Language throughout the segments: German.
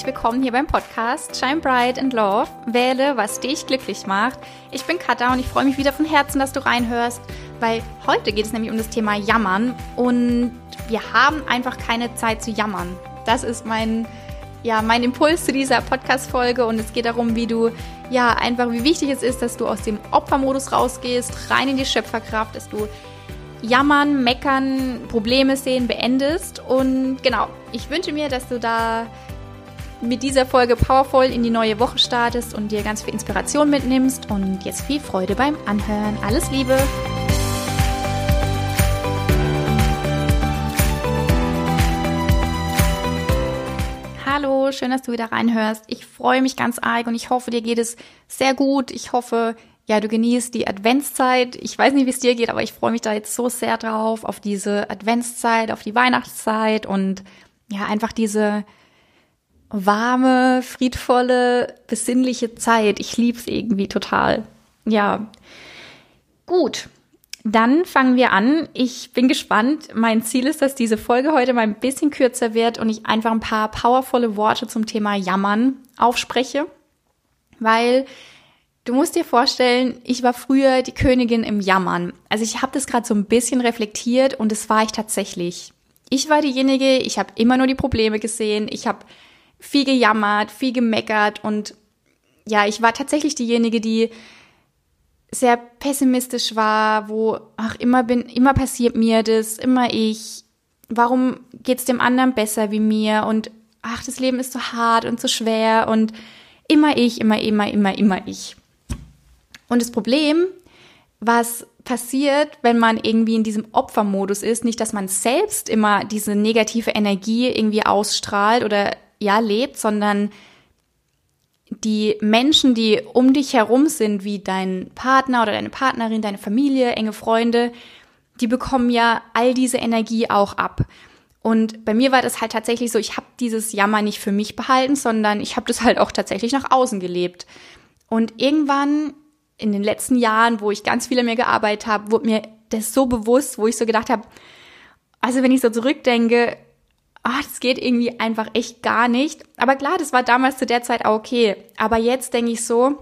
herzlich willkommen hier beim Podcast Shine Bright and Love. Wähle, was dich glücklich macht. Ich bin Katha und ich freue mich wieder von Herzen, dass du reinhörst, weil heute geht es nämlich um das Thema Jammern und wir haben einfach keine Zeit zu jammern. Das ist mein ja, mein Impuls zu dieser Podcast-Folge und es geht darum, wie du, ja, einfach, wie wichtig es ist, dass du aus dem Opfermodus rausgehst, rein in die Schöpferkraft, dass du Jammern, Meckern, Probleme sehen beendest. Und genau, ich wünsche mir, dass du da mit dieser Folge powervoll in die neue Woche startest und dir ganz viel Inspiration mitnimmst. Und jetzt viel Freude beim Anhören. Alles Liebe! Hallo, schön, dass du wieder reinhörst. Ich freue mich ganz arg und ich hoffe, dir geht es sehr gut. Ich hoffe, ja, du genießt die Adventszeit. Ich weiß nicht, wie es dir geht, aber ich freue mich da jetzt so sehr drauf, auf diese Adventszeit, auf die Weihnachtszeit und ja, einfach diese warme, friedvolle, besinnliche Zeit. Ich liebe es irgendwie total. Ja. Gut. Dann fangen wir an. Ich bin gespannt. Mein Ziel ist, dass diese Folge heute mal ein bisschen kürzer wird und ich einfach ein paar powervolle Worte zum Thema Jammern aufspreche, weil Du musst dir vorstellen, ich war früher die Königin im Jammern. Also ich habe das gerade so ein bisschen reflektiert und das war ich tatsächlich. Ich war diejenige, ich habe immer nur die Probleme gesehen, ich habe viel gejammert, viel gemeckert und ja, ich war tatsächlich diejenige, die sehr pessimistisch war, wo ach immer bin, immer passiert mir das, immer ich. Warum geht's dem anderen besser wie mir und ach, das Leben ist so hart und so schwer und immer ich, immer, immer, immer, immer ich. Und das Problem, was passiert, wenn man irgendwie in diesem Opfermodus ist, nicht, dass man selbst immer diese negative Energie irgendwie ausstrahlt oder ja lebt, sondern die Menschen, die um dich herum sind, wie dein Partner oder deine Partnerin, deine Familie, enge Freunde, die bekommen ja all diese Energie auch ab. Und bei mir war das halt tatsächlich so, ich habe dieses Jammer nicht für mich behalten, sondern ich habe das halt auch tatsächlich nach außen gelebt. Und irgendwann in den letzten Jahren, wo ich ganz viel an mir gearbeitet habe, wurde mir das so bewusst, wo ich so gedacht habe, also wenn ich so zurückdenke, ah, das geht irgendwie einfach echt gar nicht. Aber klar, das war damals zu der Zeit auch okay. Aber jetzt denke ich so,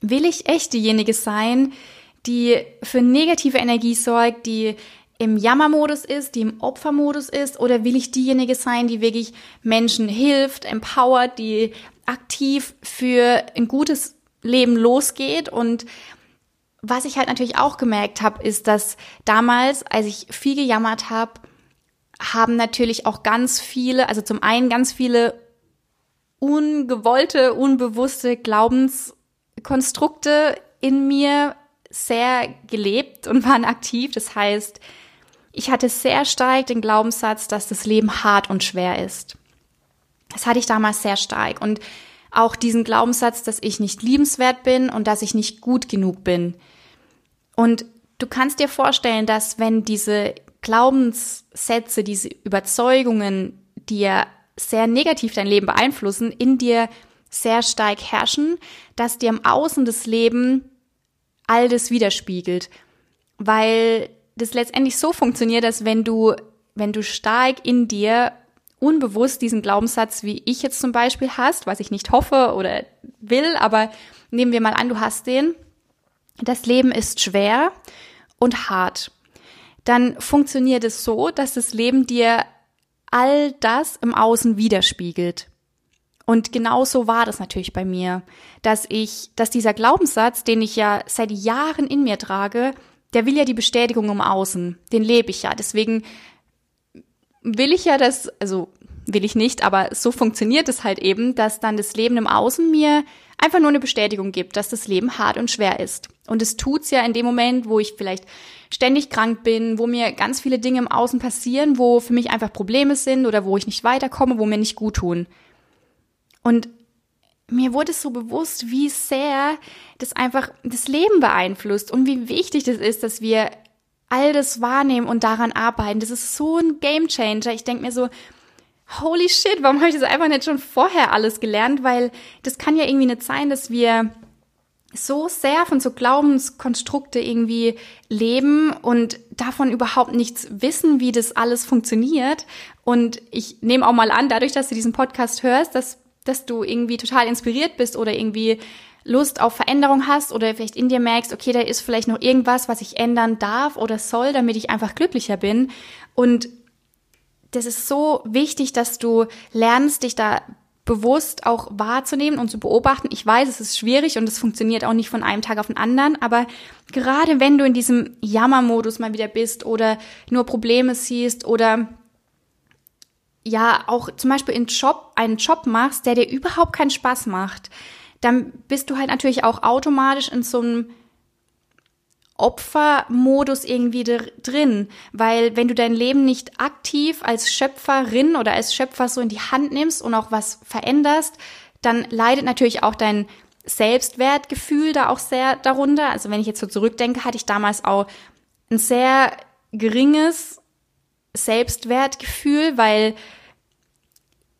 will ich echt diejenige sein, die für negative Energie sorgt, die im Jammermodus ist, die im Opfermodus ist, oder will ich diejenige sein, die wirklich Menschen hilft, empowert, die aktiv für ein gutes Leben losgeht. Und was ich halt natürlich auch gemerkt habe, ist, dass damals, als ich viel gejammert habe, haben natürlich auch ganz viele, also zum einen ganz viele ungewollte, unbewusste Glaubenskonstrukte in mir sehr gelebt und waren aktiv. Das heißt, ich hatte sehr stark den Glaubenssatz, dass das Leben hart und schwer ist. Das hatte ich damals sehr stark. Und auch diesen Glaubenssatz, dass ich nicht liebenswert bin und dass ich nicht gut genug bin. Und du kannst dir vorstellen, dass wenn diese Glaubenssätze, diese Überzeugungen dir sehr negativ dein Leben beeinflussen, in dir sehr stark herrschen, dass dir im Außen das Leben all das widerspiegelt. Weil das letztendlich so funktioniert, dass wenn du, wenn du stark in dir unbewusst diesen Glaubenssatz, wie ich jetzt zum Beispiel hast, was ich nicht hoffe oder will, aber nehmen wir mal an, du hast den. Das Leben ist schwer und hart. Dann funktioniert es so, dass das Leben dir all das im Außen widerspiegelt. Und genau so war das natürlich bei mir, dass ich, dass dieser Glaubenssatz, den ich ja seit Jahren in mir trage, der will ja die Bestätigung im Außen. Den lebe ich ja. Deswegen will ich ja das, also will ich nicht, aber so funktioniert es halt eben, dass dann das Leben im Außen mir einfach nur eine Bestätigung gibt, dass das Leben hart und schwer ist. Und es tut's ja in dem Moment, wo ich vielleicht ständig krank bin, wo mir ganz viele Dinge im Außen passieren, wo für mich einfach Probleme sind oder wo ich nicht weiterkomme, wo mir nicht gut tun. Und mir wurde es so bewusst, wie sehr das einfach das Leben beeinflusst und wie wichtig das ist, dass wir all das wahrnehmen und daran arbeiten. Das ist so ein Game Changer. Ich denke mir so, holy shit, warum habe ich das einfach nicht schon vorher alles gelernt? Weil das kann ja irgendwie nicht sein, dass wir so sehr von so Glaubenskonstrukte irgendwie leben und davon überhaupt nichts wissen, wie das alles funktioniert. Und ich nehme auch mal an, dadurch, dass du diesen Podcast hörst, dass dass du irgendwie total inspiriert bist oder irgendwie Lust auf Veränderung hast oder vielleicht in dir merkst, okay, da ist vielleicht noch irgendwas, was ich ändern darf oder soll, damit ich einfach glücklicher bin. Und das ist so wichtig, dass du lernst, dich da bewusst auch wahrzunehmen und zu beobachten. Ich weiß, es ist schwierig und es funktioniert auch nicht von einem Tag auf den anderen, aber gerade wenn du in diesem Jammermodus mal wieder bist oder nur Probleme siehst oder ja auch zum Beispiel in Job, einen Job machst, der dir überhaupt keinen Spaß macht, dann bist du halt natürlich auch automatisch in so einem Opfermodus irgendwie drin, weil wenn du dein Leben nicht aktiv als Schöpferin oder als Schöpfer so in die Hand nimmst und auch was veränderst, dann leidet natürlich auch dein Selbstwertgefühl da auch sehr darunter. Also wenn ich jetzt so zurückdenke, hatte ich damals auch ein sehr geringes Selbstwertgefühl, weil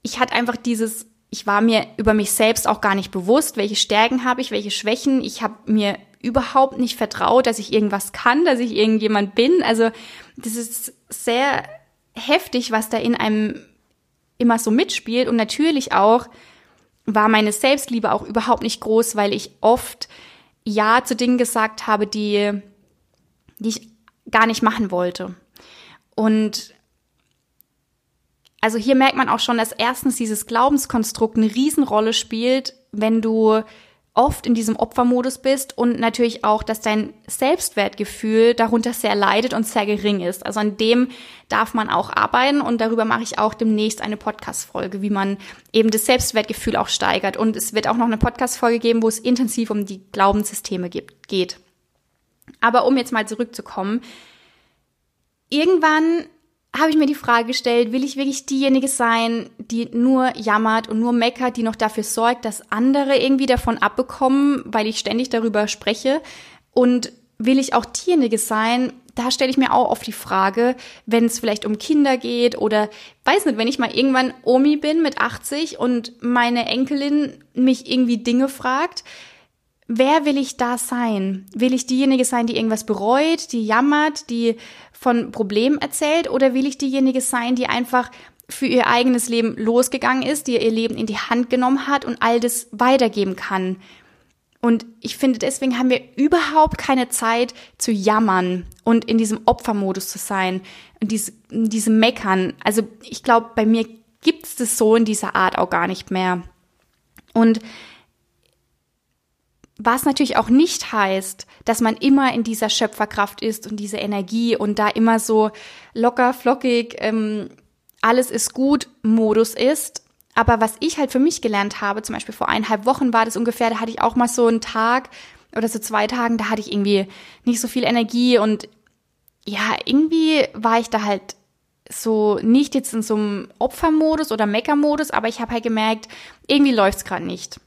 ich hatte einfach dieses ich war mir über mich selbst auch gar nicht bewusst, welche Stärken habe ich, welche Schwächen. Ich habe mir überhaupt nicht vertraut, dass ich irgendwas kann, dass ich irgendjemand bin. Also das ist sehr heftig, was da in einem immer so mitspielt. Und natürlich auch war meine Selbstliebe auch überhaupt nicht groß, weil ich oft Ja zu Dingen gesagt habe, die, die ich gar nicht machen wollte. Und also hier merkt man auch schon, dass erstens dieses Glaubenskonstrukt eine Riesenrolle spielt, wenn du oft in diesem Opfermodus bist und natürlich auch, dass dein Selbstwertgefühl darunter sehr leidet und sehr gering ist. Also an dem darf man auch arbeiten und darüber mache ich auch demnächst eine Podcast-Folge, wie man eben das Selbstwertgefühl auch steigert. Und es wird auch noch eine Podcast-Folge geben, wo es intensiv um die Glaubenssysteme geht. Aber um jetzt mal zurückzukommen, irgendwann habe ich mir die Frage gestellt, will ich wirklich diejenige sein, die nur jammert und nur meckert, die noch dafür sorgt, dass andere irgendwie davon abbekommen, weil ich ständig darüber spreche? Und will ich auch diejenige sein, da stelle ich mir auch oft die Frage, wenn es vielleicht um Kinder geht oder weiß nicht, wenn ich mal irgendwann Omi bin mit 80 und meine Enkelin mich irgendwie Dinge fragt, wer will ich da sein? Will ich diejenige sein, die irgendwas bereut, die jammert, die von Problemen erzählt oder will ich diejenige sein, die einfach für ihr eigenes Leben losgegangen ist, die ihr Leben in die Hand genommen hat und all das weitergeben kann? Und ich finde, deswegen haben wir überhaupt keine Zeit zu jammern und in diesem Opfermodus zu sein und diese, in diesem Meckern. Also ich glaube, bei mir gibt es das so in dieser Art auch gar nicht mehr. Und was natürlich auch nicht heißt, dass man immer in dieser Schöpferkraft ist und diese Energie und da immer so locker, flockig, ähm, alles ist gut Modus ist. Aber was ich halt für mich gelernt habe, zum Beispiel vor eineinhalb Wochen war das ungefähr, da hatte ich auch mal so einen Tag oder so zwei Tagen, da hatte ich irgendwie nicht so viel Energie und ja, irgendwie war ich da halt so nicht jetzt in so einem Opfermodus oder Meckermodus, aber ich habe halt gemerkt, irgendwie läuft's gerade nicht.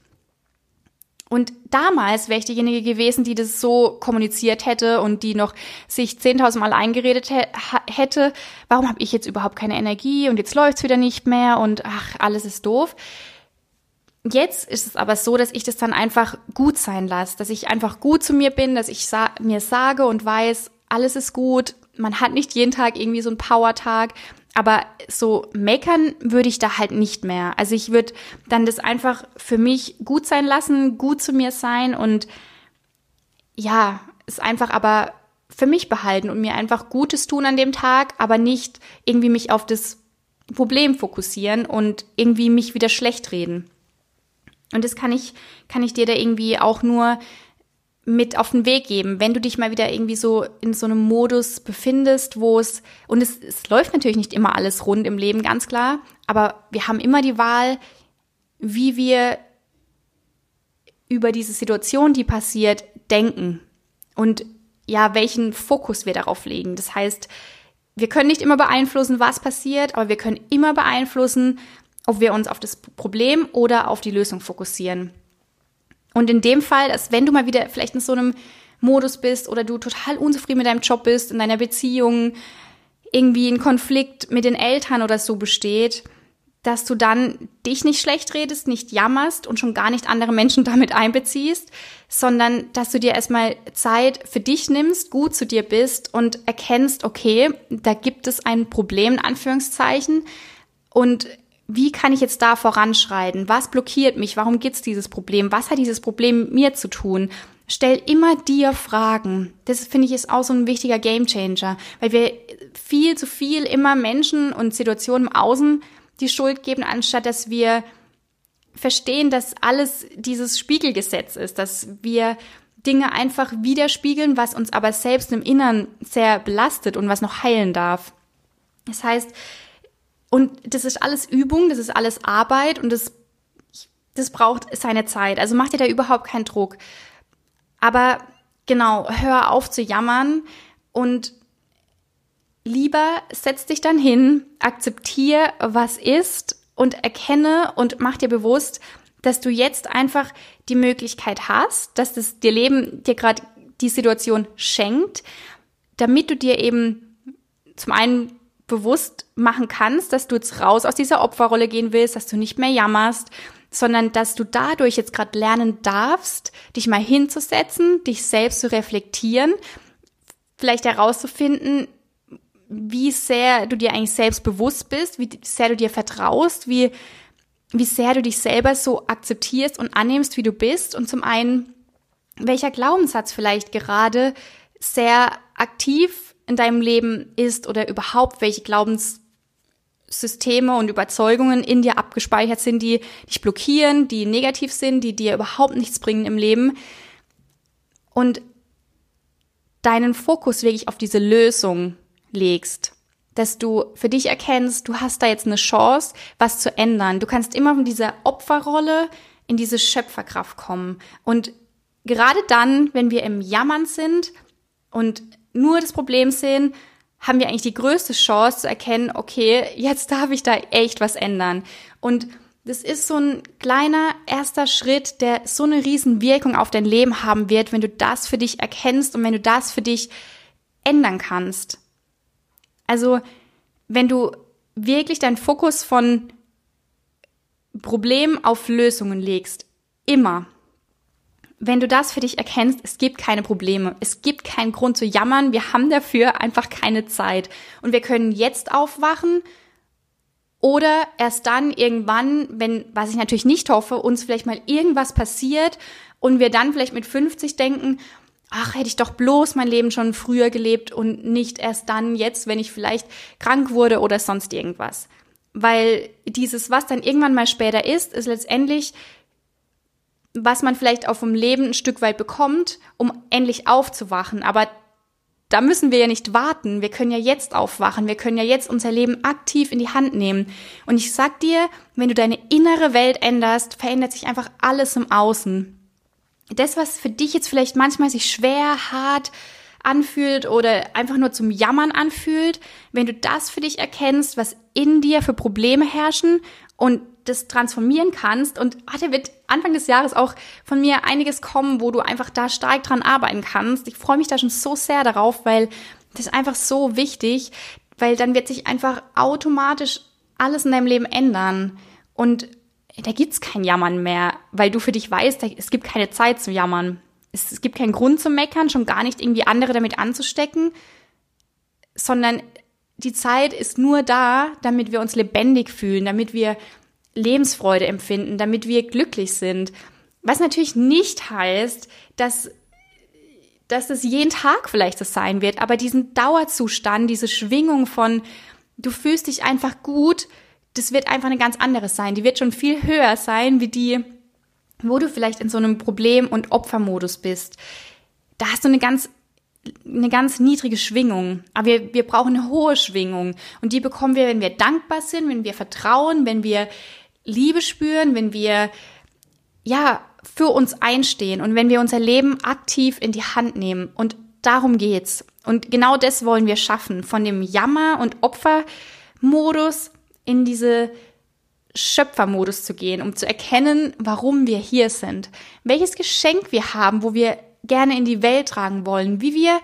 Und damals wäre ich diejenige gewesen, die das so kommuniziert hätte und die noch sich 10.000 Mal eingeredet hätte, warum habe ich jetzt überhaupt keine Energie und jetzt läuft's wieder nicht mehr und ach, alles ist doof. Jetzt ist es aber so, dass ich das dann einfach gut sein lasse, dass ich einfach gut zu mir bin, dass ich sa mir sage und weiß, alles ist gut. Man hat nicht jeden Tag irgendwie so einen Power-Tag, aber so meckern würde ich da halt nicht mehr. Also ich würde dann das einfach für mich gut sein lassen, gut zu mir sein und ja, es einfach aber für mich behalten und mir einfach Gutes tun an dem Tag, aber nicht irgendwie mich auf das Problem fokussieren und irgendwie mich wieder schlecht reden. Und das kann ich, kann ich dir da irgendwie auch nur mit auf den Weg geben, wenn du dich mal wieder irgendwie so in so einem Modus befindest, wo es, und es, es läuft natürlich nicht immer alles rund im Leben, ganz klar, aber wir haben immer die Wahl, wie wir über diese Situation, die passiert, denken und ja, welchen Fokus wir darauf legen. Das heißt, wir können nicht immer beeinflussen, was passiert, aber wir können immer beeinflussen, ob wir uns auf das Problem oder auf die Lösung fokussieren. Und in dem Fall, dass wenn du mal wieder vielleicht in so einem Modus bist oder du total unzufrieden mit deinem Job bist, in deiner Beziehung, irgendwie ein Konflikt mit den Eltern oder so besteht, dass du dann dich nicht schlecht redest, nicht jammerst und schon gar nicht andere Menschen damit einbeziehst, sondern dass du dir erstmal Zeit für dich nimmst, gut zu dir bist und erkennst, okay, da gibt es ein Problem, in Anführungszeichen, und wie kann ich jetzt da voranschreiten? Was blockiert mich? Warum gibt's dieses Problem? Was hat dieses Problem mit mir zu tun? Stell immer dir Fragen. Das finde ich ist auch so ein wichtiger Gamechanger, weil wir viel zu viel immer Menschen und Situationen im Außen die Schuld geben, anstatt dass wir verstehen, dass alles dieses Spiegelgesetz ist, dass wir Dinge einfach widerspiegeln, was uns aber selbst im Innern sehr belastet und was noch heilen darf. Das heißt, und das ist alles Übung, das ist alles Arbeit und das, das braucht seine Zeit. Also mach dir da überhaupt keinen Druck. Aber genau, hör auf zu jammern und lieber setz dich dann hin, akzeptier, was ist und erkenne und mach dir bewusst, dass du jetzt einfach die Möglichkeit hast, dass das dir Leben dir gerade die Situation schenkt, damit du dir eben zum einen bewusst machen kannst, dass du jetzt raus aus dieser Opferrolle gehen willst, dass du nicht mehr jammerst, sondern dass du dadurch jetzt gerade lernen darfst, dich mal hinzusetzen, dich selbst zu reflektieren, vielleicht herauszufinden, wie sehr du dir eigentlich selbst bewusst bist, wie sehr du dir vertraust, wie, wie sehr du dich selber so akzeptierst und annimmst, wie du bist. Und zum einen, welcher Glaubenssatz vielleicht gerade sehr aktiv in deinem Leben ist oder überhaupt welche Glaubenssysteme und Überzeugungen in dir abgespeichert sind, die dich blockieren, die negativ sind, die dir überhaupt nichts bringen im Leben. Und deinen Fokus wirklich auf diese Lösung legst, dass du für dich erkennst, du hast da jetzt eine Chance, was zu ändern. Du kannst immer von dieser Opferrolle in diese Schöpferkraft kommen. Und gerade dann, wenn wir im Jammern sind und nur das Problem sehen, haben wir eigentlich die größte Chance zu erkennen, okay, jetzt darf ich da echt was ändern. Und das ist so ein kleiner erster Schritt, der so eine riesen Wirkung auf dein Leben haben wird, wenn du das für dich erkennst und wenn du das für dich ändern kannst. Also, wenn du wirklich deinen Fokus von Problemen auf Lösungen legst, immer. Wenn du das für dich erkennst, es gibt keine Probleme, es gibt keinen Grund zu jammern, wir haben dafür einfach keine Zeit. Und wir können jetzt aufwachen oder erst dann irgendwann, wenn, was ich natürlich nicht hoffe, uns vielleicht mal irgendwas passiert und wir dann vielleicht mit 50 denken, ach, hätte ich doch bloß mein Leben schon früher gelebt und nicht erst dann jetzt, wenn ich vielleicht krank wurde oder sonst irgendwas. Weil dieses, was dann irgendwann mal später ist, ist letztendlich, was man vielleicht auch vom Leben ein Stück weit bekommt, um endlich aufzuwachen. Aber da müssen wir ja nicht warten. Wir können ja jetzt aufwachen. Wir können ja jetzt unser Leben aktiv in die Hand nehmen. Und ich sag dir, wenn du deine innere Welt änderst, verändert sich einfach alles im Außen das, was für dich jetzt vielleicht manchmal sich schwer, hart anfühlt oder einfach nur zum Jammern anfühlt, wenn du das für dich erkennst, was in dir für Probleme herrschen und das transformieren kannst und warte, wird Anfang des Jahres auch von mir einiges kommen, wo du einfach da stark dran arbeiten kannst. Ich freue mich da schon so sehr darauf, weil das ist einfach so wichtig, weil dann wird sich einfach automatisch alles in deinem Leben ändern und da gibt's kein Jammern mehr, weil du für dich weißt, es gibt keine Zeit zu jammern. Es, es gibt keinen Grund zu meckern, schon gar nicht irgendwie andere damit anzustecken, sondern die Zeit ist nur da, damit wir uns lebendig fühlen, damit wir Lebensfreude empfinden, damit wir glücklich sind. Was natürlich nicht heißt, dass, dass es jeden Tag vielleicht so sein wird, aber diesen Dauerzustand, diese Schwingung von, du fühlst dich einfach gut, das wird einfach eine ganz andere sein. Die wird schon viel höher sein, wie die, wo du vielleicht in so einem Problem- und Opfermodus bist. Da hast du eine ganz eine ganz niedrige Schwingung. Aber wir, wir brauchen eine hohe Schwingung. Und die bekommen wir, wenn wir dankbar sind, wenn wir vertrauen, wenn wir Liebe spüren, wenn wir, ja, für uns einstehen und wenn wir unser Leben aktiv in die Hand nehmen. Und darum geht's. Und genau das wollen wir schaffen. Von dem Jammer- und Opfermodus in diese Schöpfermodus zu gehen, um zu erkennen, warum wir hier sind, welches Geschenk wir haben, wo wir gerne in die Welt tragen wollen, wie wir,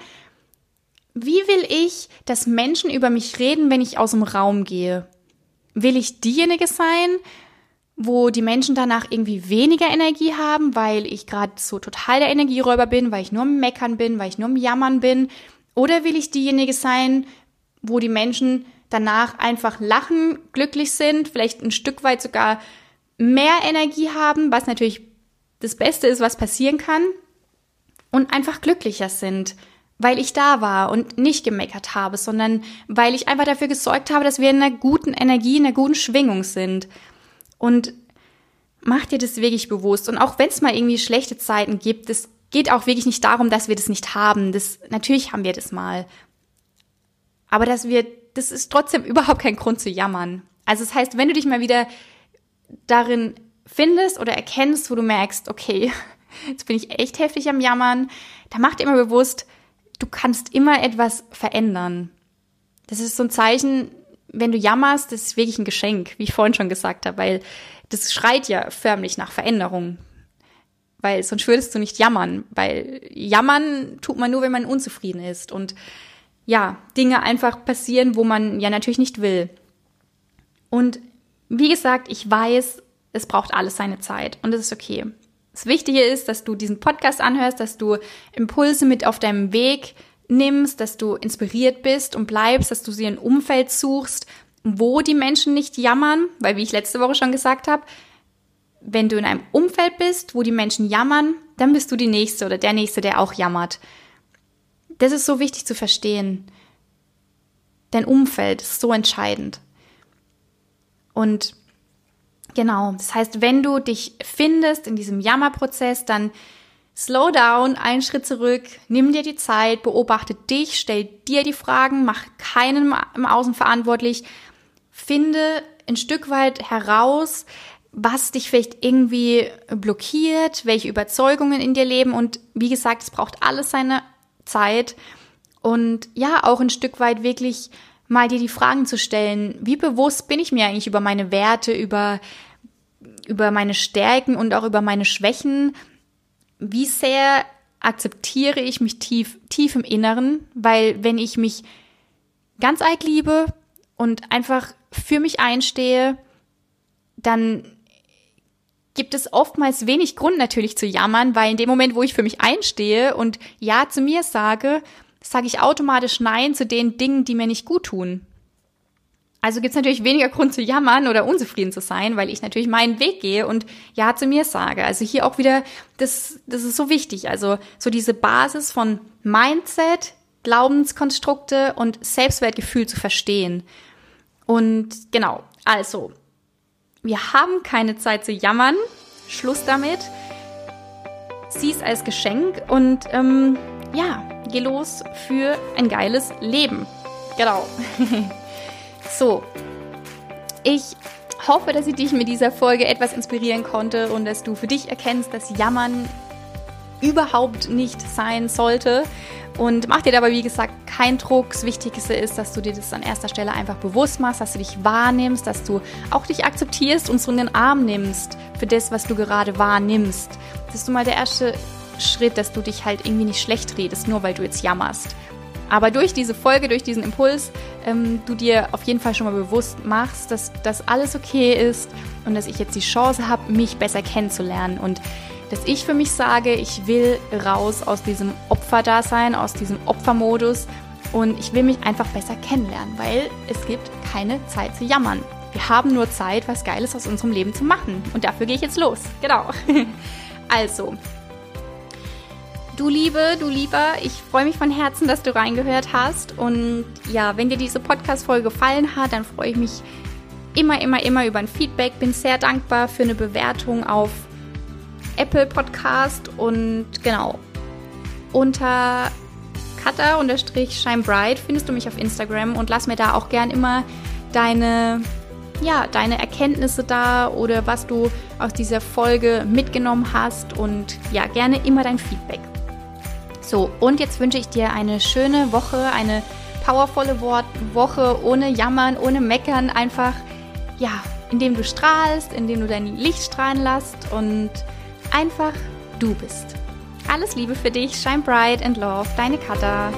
wie will ich, dass Menschen über mich reden, wenn ich aus dem Raum gehe? Will ich diejenige sein, wo die Menschen danach irgendwie weniger Energie haben, weil ich gerade so total der Energieräuber bin, weil ich nur am Meckern bin, weil ich nur am Jammern bin? Oder will ich diejenige sein, wo die Menschen danach einfach lachen, glücklich sind, vielleicht ein Stück weit sogar mehr Energie haben, was natürlich das Beste ist, was passieren kann, und einfach glücklicher sind, weil ich da war und nicht gemeckert habe, sondern weil ich einfach dafür gesorgt habe, dass wir in einer guten Energie, in einer guten Schwingung sind. Und mach dir das wirklich bewusst. Und auch wenn es mal irgendwie schlechte Zeiten gibt, es geht auch wirklich nicht darum, dass wir das nicht haben. Das, natürlich haben wir das mal. Aber dass wir, das ist trotzdem überhaupt kein Grund zu jammern. Also das heißt, wenn du dich mal wieder darin findest oder erkennst, wo du merkst, okay, jetzt bin ich echt heftig am Jammern, dann mach dir immer bewusst, du kannst immer etwas verändern. Das ist so ein Zeichen, wenn du jammerst, das ist wirklich ein Geschenk, wie ich vorhin schon gesagt habe, weil das schreit ja förmlich nach Veränderung. Weil sonst würdest du nicht jammern, weil jammern tut man nur, wenn man unzufrieden ist und ja, Dinge einfach passieren, wo man ja natürlich nicht will. Und wie gesagt, ich weiß, es braucht alles seine Zeit und es ist okay. Das Wichtige ist, dass du diesen Podcast anhörst, dass du Impulse mit auf deinem Weg nimmst, dass du inspiriert bist und bleibst, dass du sie ein Umfeld suchst, wo die Menschen nicht jammern, weil wie ich letzte Woche schon gesagt habe, wenn du in einem Umfeld bist, wo die Menschen jammern, dann bist du die Nächste oder der Nächste, der auch jammert. Das ist so wichtig zu verstehen. Dein Umfeld ist so entscheidend. Und genau, das heißt, wenn du dich findest in diesem Jammerprozess, dann slow down, einen Schritt zurück, nimm dir die Zeit, beobachte dich, stell dir die Fragen, mach keinen im Außen verantwortlich, finde ein Stück weit heraus, was dich vielleicht irgendwie blockiert, welche Überzeugungen in dir leben. Und wie gesagt, es braucht alles seine Zeit. Und ja, auch ein Stück weit wirklich mal dir die Fragen zu stellen, wie bewusst bin ich mir eigentlich über meine Werte, über über meine Stärken und auch über meine Schwächen, wie sehr akzeptiere ich mich tief tief im Inneren, weil wenn ich mich ganz arg liebe und einfach für mich einstehe, dann gibt es oftmals wenig Grund natürlich zu jammern, weil in dem Moment, wo ich für mich einstehe und Ja zu mir sage, sage ich automatisch Nein zu den Dingen, die mir nicht gut tun. Also gibt es natürlich weniger Grund zu jammern oder unzufrieden zu sein, weil ich natürlich meinen Weg gehe und Ja zu mir sage. Also hier auch wieder, das, das ist so wichtig. Also so diese Basis von Mindset, Glaubenskonstrukte und Selbstwertgefühl zu verstehen. Und genau, also, wir haben keine Zeit zu jammern. Schluss damit. Sieh es als Geschenk und ähm, ja, geh los für ein geiles Leben. Genau. so, ich hoffe, dass ich dich mit dieser Folge etwas inspirieren konnte und dass du für dich erkennst, dass Jammern überhaupt nicht sein sollte. Und mach dir dabei, wie gesagt, keinen Druck. Das Wichtigste ist, dass du dir das an erster Stelle einfach bewusst machst, dass du dich wahrnimmst, dass du auch dich akzeptierst und so in den Arm nimmst für das, was du gerade wahrnimmst. Das ist mal der erste Schritt, dass du dich halt irgendwie nicht schlecht redest, nur weil du jetzt jammerst. Aber durch diese Folge, durch diesen Impuls, ähm, du dir auf jeden Fall schon mal bewusst machst, dass das alles okay ist und dass ich jetzt die Chance habe, mich besser kennenzulernen und dass ich für mich sage, ich will raus aus diesem Opferdasein, aus diesem Opfermodus und ich will mich einfach besser kennenlernen, weil es gibt keine Zeit zu jammern. Wir haben nur Zeit, was Geiles aus unserem Leben zu machen. Und dafür gehe ich jetzt los. Genau. Also, du Liebe, du Lieber, ich freue mich von Herzen, dass du reingehört hast. Und ja, wenn dir diese Podcast-Folge gefallen hat, dann freue ich mich immer, immer, immer über ein Feedback. Bin sehr dankbar für eine Bewertung auf Apple Podcast und genau. Unter cutter-shinebright findest du mich auf Instagram und lass mir da auch gern immer deine, ja, deine Erkenntnisse da oder was du aus dieser Folge mitgenommen hast und ja, gerne immer dein Feedback. So, und jetzt wünsche ich dir eine schöne Woche, eine powervolle Woche ohne Jammern, ohne Meckern, einfach, ja, indem du strahlst, indem du dein Licht strahlen lässt und einfach du bist. Alles Liebe für dich, shine bright and love, deine Katha.